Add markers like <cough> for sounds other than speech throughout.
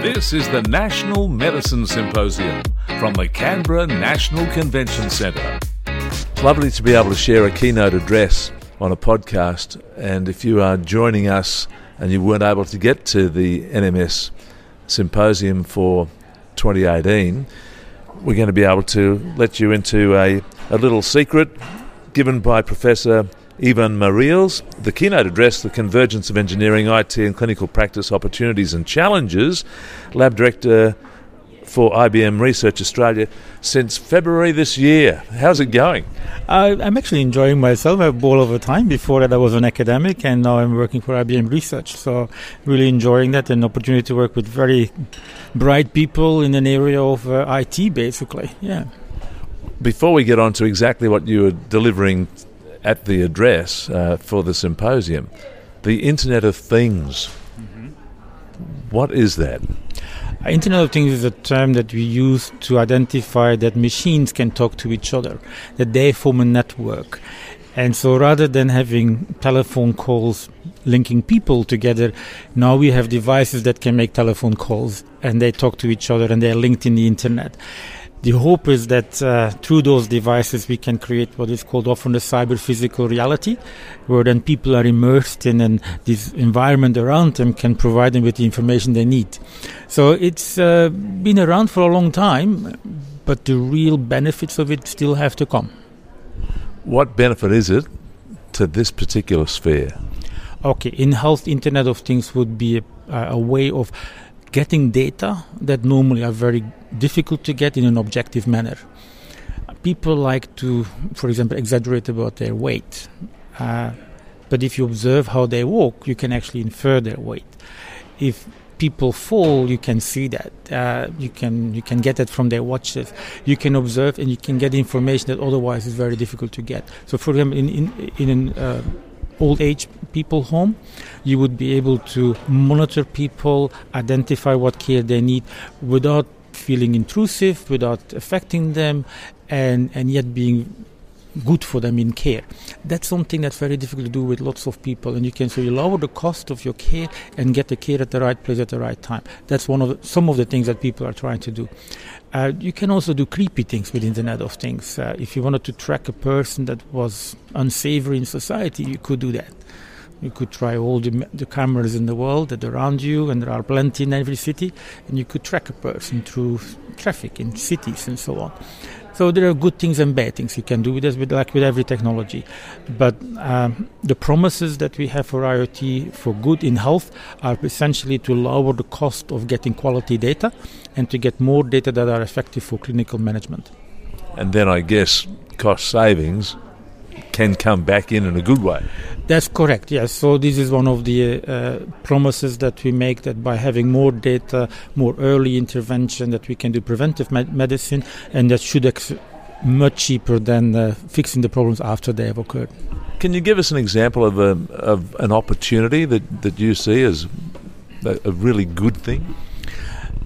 This is the National Medicine Symposium from the Canberra National Convention Centre. It's lovely to be able to share a keynote address on a podcast. And if you are joining us and you weren't able to get to the NMS Symposium for 2018, we're going to be able to let you into a, a little secret given by Professor Iven Mareels, the keynote address, The Convergence of Engineering, IT and Clinical Practice Opportunities and Challenges, Lab Director for IBM Research Australia since February this year. How's it going? Uh, I'm actually enjoying myself. I've ball over time. Before that, I was an academic, and now I'm working for IBM Research. So, really enjoying that and opportunity to work with very bright people in an area of uh, IT, basically. Yeah. Before we get on to exactly what you were delivering at the address uh, for the symposium, the Internet of Things. Mm-hmm. What is that? Uh, Internet of Things is a term that we use to identify that machines can talk to each other, that they form a network. And so rather than having telephone calls linking people together, now we have devices that can make telephone calls and they talk to each other and they're linked in the internet the hope is that uh, through those devices we can create what is called often a cyber physical reality, where then people are immersed in and this environment around them can provide them with the information they need. So it's uh, been around for a long time, but the real benefits of it still have to come. What benefit is it to this particular sphere? Okay, in health, Internet of Things would be a, a way of getting data that normally are very difficult to get in an objective manner. People like to, for example, exaggerate about their weight. Uh, but if you observe how they walk, you can actually infer their weight. If people fall, you can see that. Uh, you can you can get that from their watches. You can observe and you can get information that otherwise is very difficult to get. So, for example, in in in an uh, old age people home, you would be able to monitor people, identify what care they need without feeling intrusive, without affecting them, and, and yet being good for them in care. That's something that's very difficult to do with lots of people, and you can so you lower the cost of your care and get the care at the right place at the right time. That's one of the, some of the things that people are trying to do. Uh, you can also do creepy things with the Internet of Things. Uh, if you wanted to track a person that was unsavory in society, you could do that. You could try all the, the cameras in the world that are around you, and there are plenty in every city, and you could track a person through traffic in cities and so on. So there are good things and bad things you can do with this, with, like with every technology. But um, the promises that we have for IoT for good in health are essentially to lower the cost of getting quality data and to get more data that are effective for clinical management. And then I guess cost savings can come back in in a good way. That's correct. Yes. So this is one of the uh, promises that we make that by having more data, more early intervention, that we can do preventive med- medicine, and that should ex- much cheaper than uh, fixing the problems after they have occurred. Can you give us an example of a of an opportunity that that you see as a, a really good thing?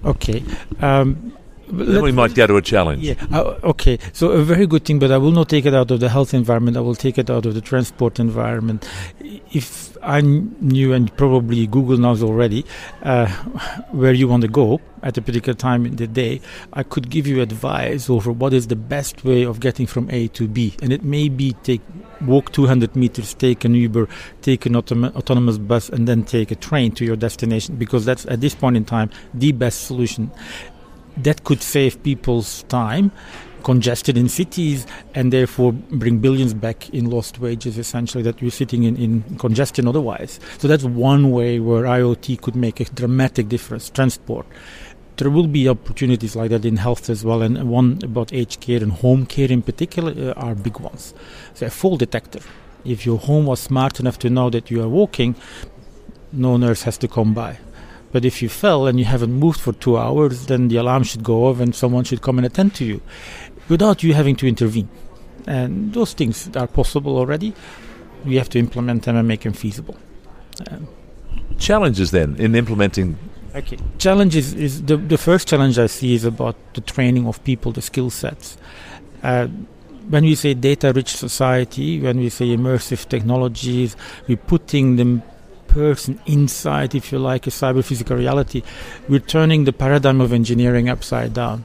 Okay. Um, then we might go to a challenge. Yeah. Uh, okay. So a very good thing, but I will not take it out of the health environment. I will take it out of the transport environment. If I knew, and probably Google knows already, uh, where you want to go at a particular time in the day, I could give you advice over what is the best way of getting from A to B. And it may be take walk 200 meters, take an Uber, take an autom- autonomous bus, and then take a train to your destination because that's at this point in time the best solution that could save people's time congested in cities and therefore bring billions back in lost wages essentially that we're sitting in, in congestion otherwise. So that's one way where iot could make a dramatic difference. Transport. There will be opportunities like that in health as well and one about aged care and home care in particular uh, are big ones. So a fall detector. If your home was smart enough to know that you are walking no nurse has to come by but if you fell and you haven't moved for two hours, then the alarm should go off and someone should come and attend to you without you having to intervene. And those things are possible already. We have to implement them and make them feasible. Um, Challenges then in implementing. Okay. Challenges is the, the first challenge I see is about the training of people, the skill sets. Uh, when we say data rich society, when we say immersive technologies, we're putting them person inside, if you like, a cyber physical reality, we're turning the paradigm of engineering upside down.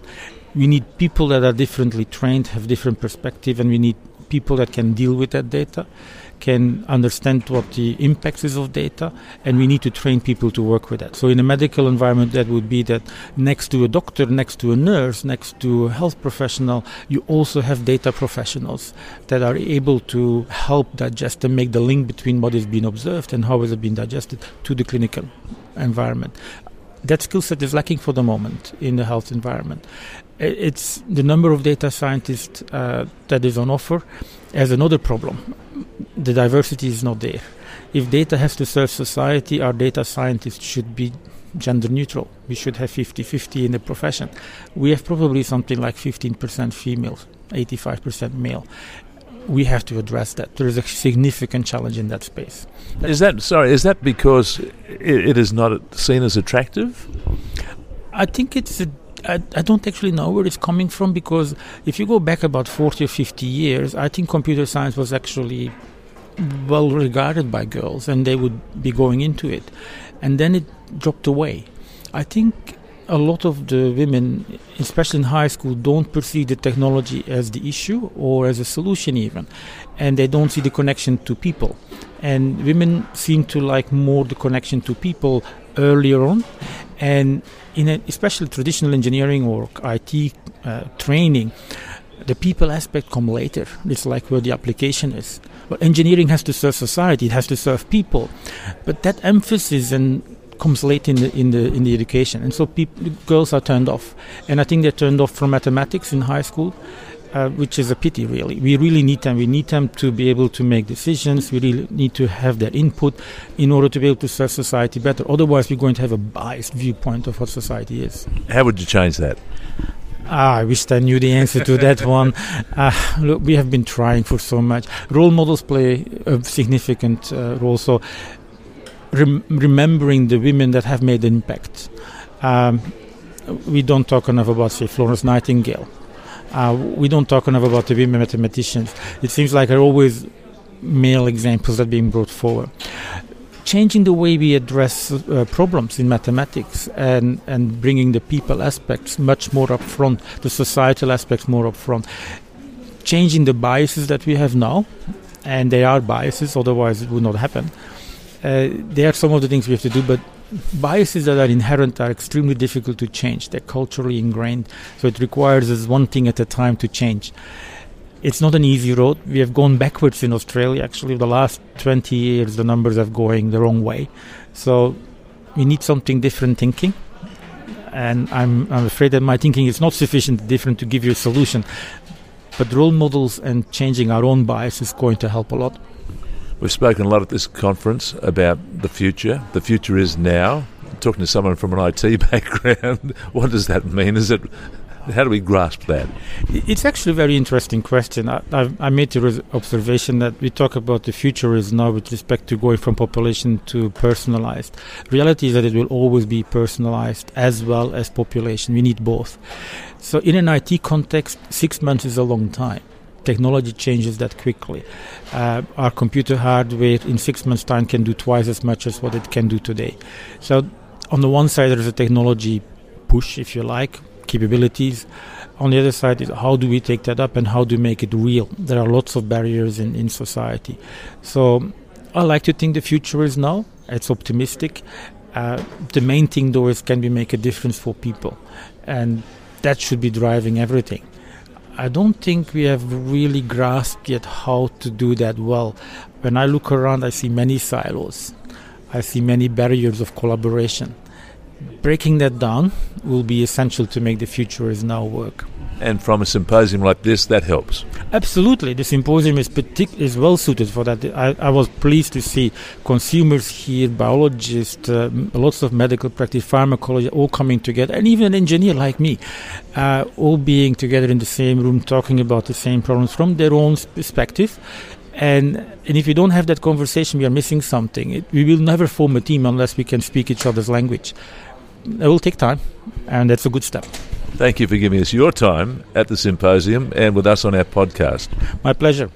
We need people that are differently trained, have different perspective, and we need people that can deal with that data can understand what the impacts is of data, and we need to train people to work with that. So in a medical environment, that would be that next to a doctor, next to a nurse, next to a health professional, you also have data professionals that are able to help digest and make the link between what is being observed and how is it being digested to the clinical environment. That skill set is lacking for the moment in the health environment. It's the number of data scientists uh, that is on offer as another problem the diversity is not there. If data has to serve society, our data scientists should be gender neutral. We should have 50 50 in the profession. We have probably something like 15% female, 85% male. We have to address that. There is a significant challenge in that space. Is that sorry? Is that because it, it is not seen as attractive? I think it's a I, I, don't actually know where it's coming from because if you go back about 40 or 50 years, I think computer science was actually well regarded by girls and they would be going into it. And then it dropped away. I think a lot of the women, especially in high school, don't perceive the technology as the issue or as a solution, even. And they don't see the connection to people. And women seem to like more the connection to people earlier on. And in a, especially traditional engineering or IT uh, training, the people aspect come later. It's like where the application is. Well, engineering has to serve society; it has to serve people, but that emphasis and comes late in the in the in the education, and so people, girls are turned off. And I think they're turned off from mathematics in high school, uh, which is a pity, really. We really need them. We need them to be able to make decisions. We really need to have their input in order to be able to serve society better. Otherwise, we're going to have a biased viewpoint of what society is. How would you change that? Ah, I wish I knew the answer to that <laughs> one. Uh, look, we have been trying for so much. Role models play a significant uh, role. So, rem- remembering the women that have made an impact. Um, we don't talk enough about, say, Florence Nightingale. Uh, we don't talk enough about the women mathematicians. It seems like there are always male examples that are being brought forward changing the way we address uh, problems in mathematics and, and bringing the people aspects much more up front, the societal aspects more up front, changing the biases that we have now, and they are biases, otherwise it would not happen. Uh, are some of the things we have to do, but biases that are inherent are extremely difficult to change. They're culturally ingrained, so it requires us one thing at a time to change it's not an easy road. We have gone backwards in Australia. Actually, the last 20 years, the numbers are going the wrong way. So we need something different thinking. And I'm, I'm afraid that my thinking is not sufficient different to give you a solution. But role models and changing our own bias is going to help a lot. We've spoken a lot at this conference about the future. The future is now. Talking to someone from an IT <laughs> background, what does that mean? Is it how do we grasp that? It's actually a very interesting question. I, I, I made the observation that we talk about the future is now with respect to going from population to personalized. Reality is that it will always be personalized as well as population. We need both. So, in an IT context, six months is a long time technology changes that quickly. Uh, our computer hardware in six months' time can do twice as much as what it can do today. So, on the one side, there is a technology push, if you like, capabilities. On the other side, is how do we take that up and how do we make it real? There are lots of barriers in, in society. So I like to think the future is now. It's optimistic. Uh, the main thing, though, is can we make a difference for people? And that should be driving everything. I don't think we have really grasped yet how to do that well. When I look around, I see many silos. I see many barriers of collaboration breaking that down will be essential to make the future is now work. And from a symposium like this, that helps. Absolutely, the symposium is partic- is well suited for that. I, I was pleased to see consumers here, biologists, uh, lots of medical practice, pharmacology, all coming together, and even an engineer like me, uh, all being together in the same room, talking about the same problems from their own perspective, and and if we don't have that conversation, we are missing something. It, we will never form a team unless we can speak each other's language it will take time, and that's a good step. Thank you for giving us your time at the symposium and with us on our podcast. My pleasure.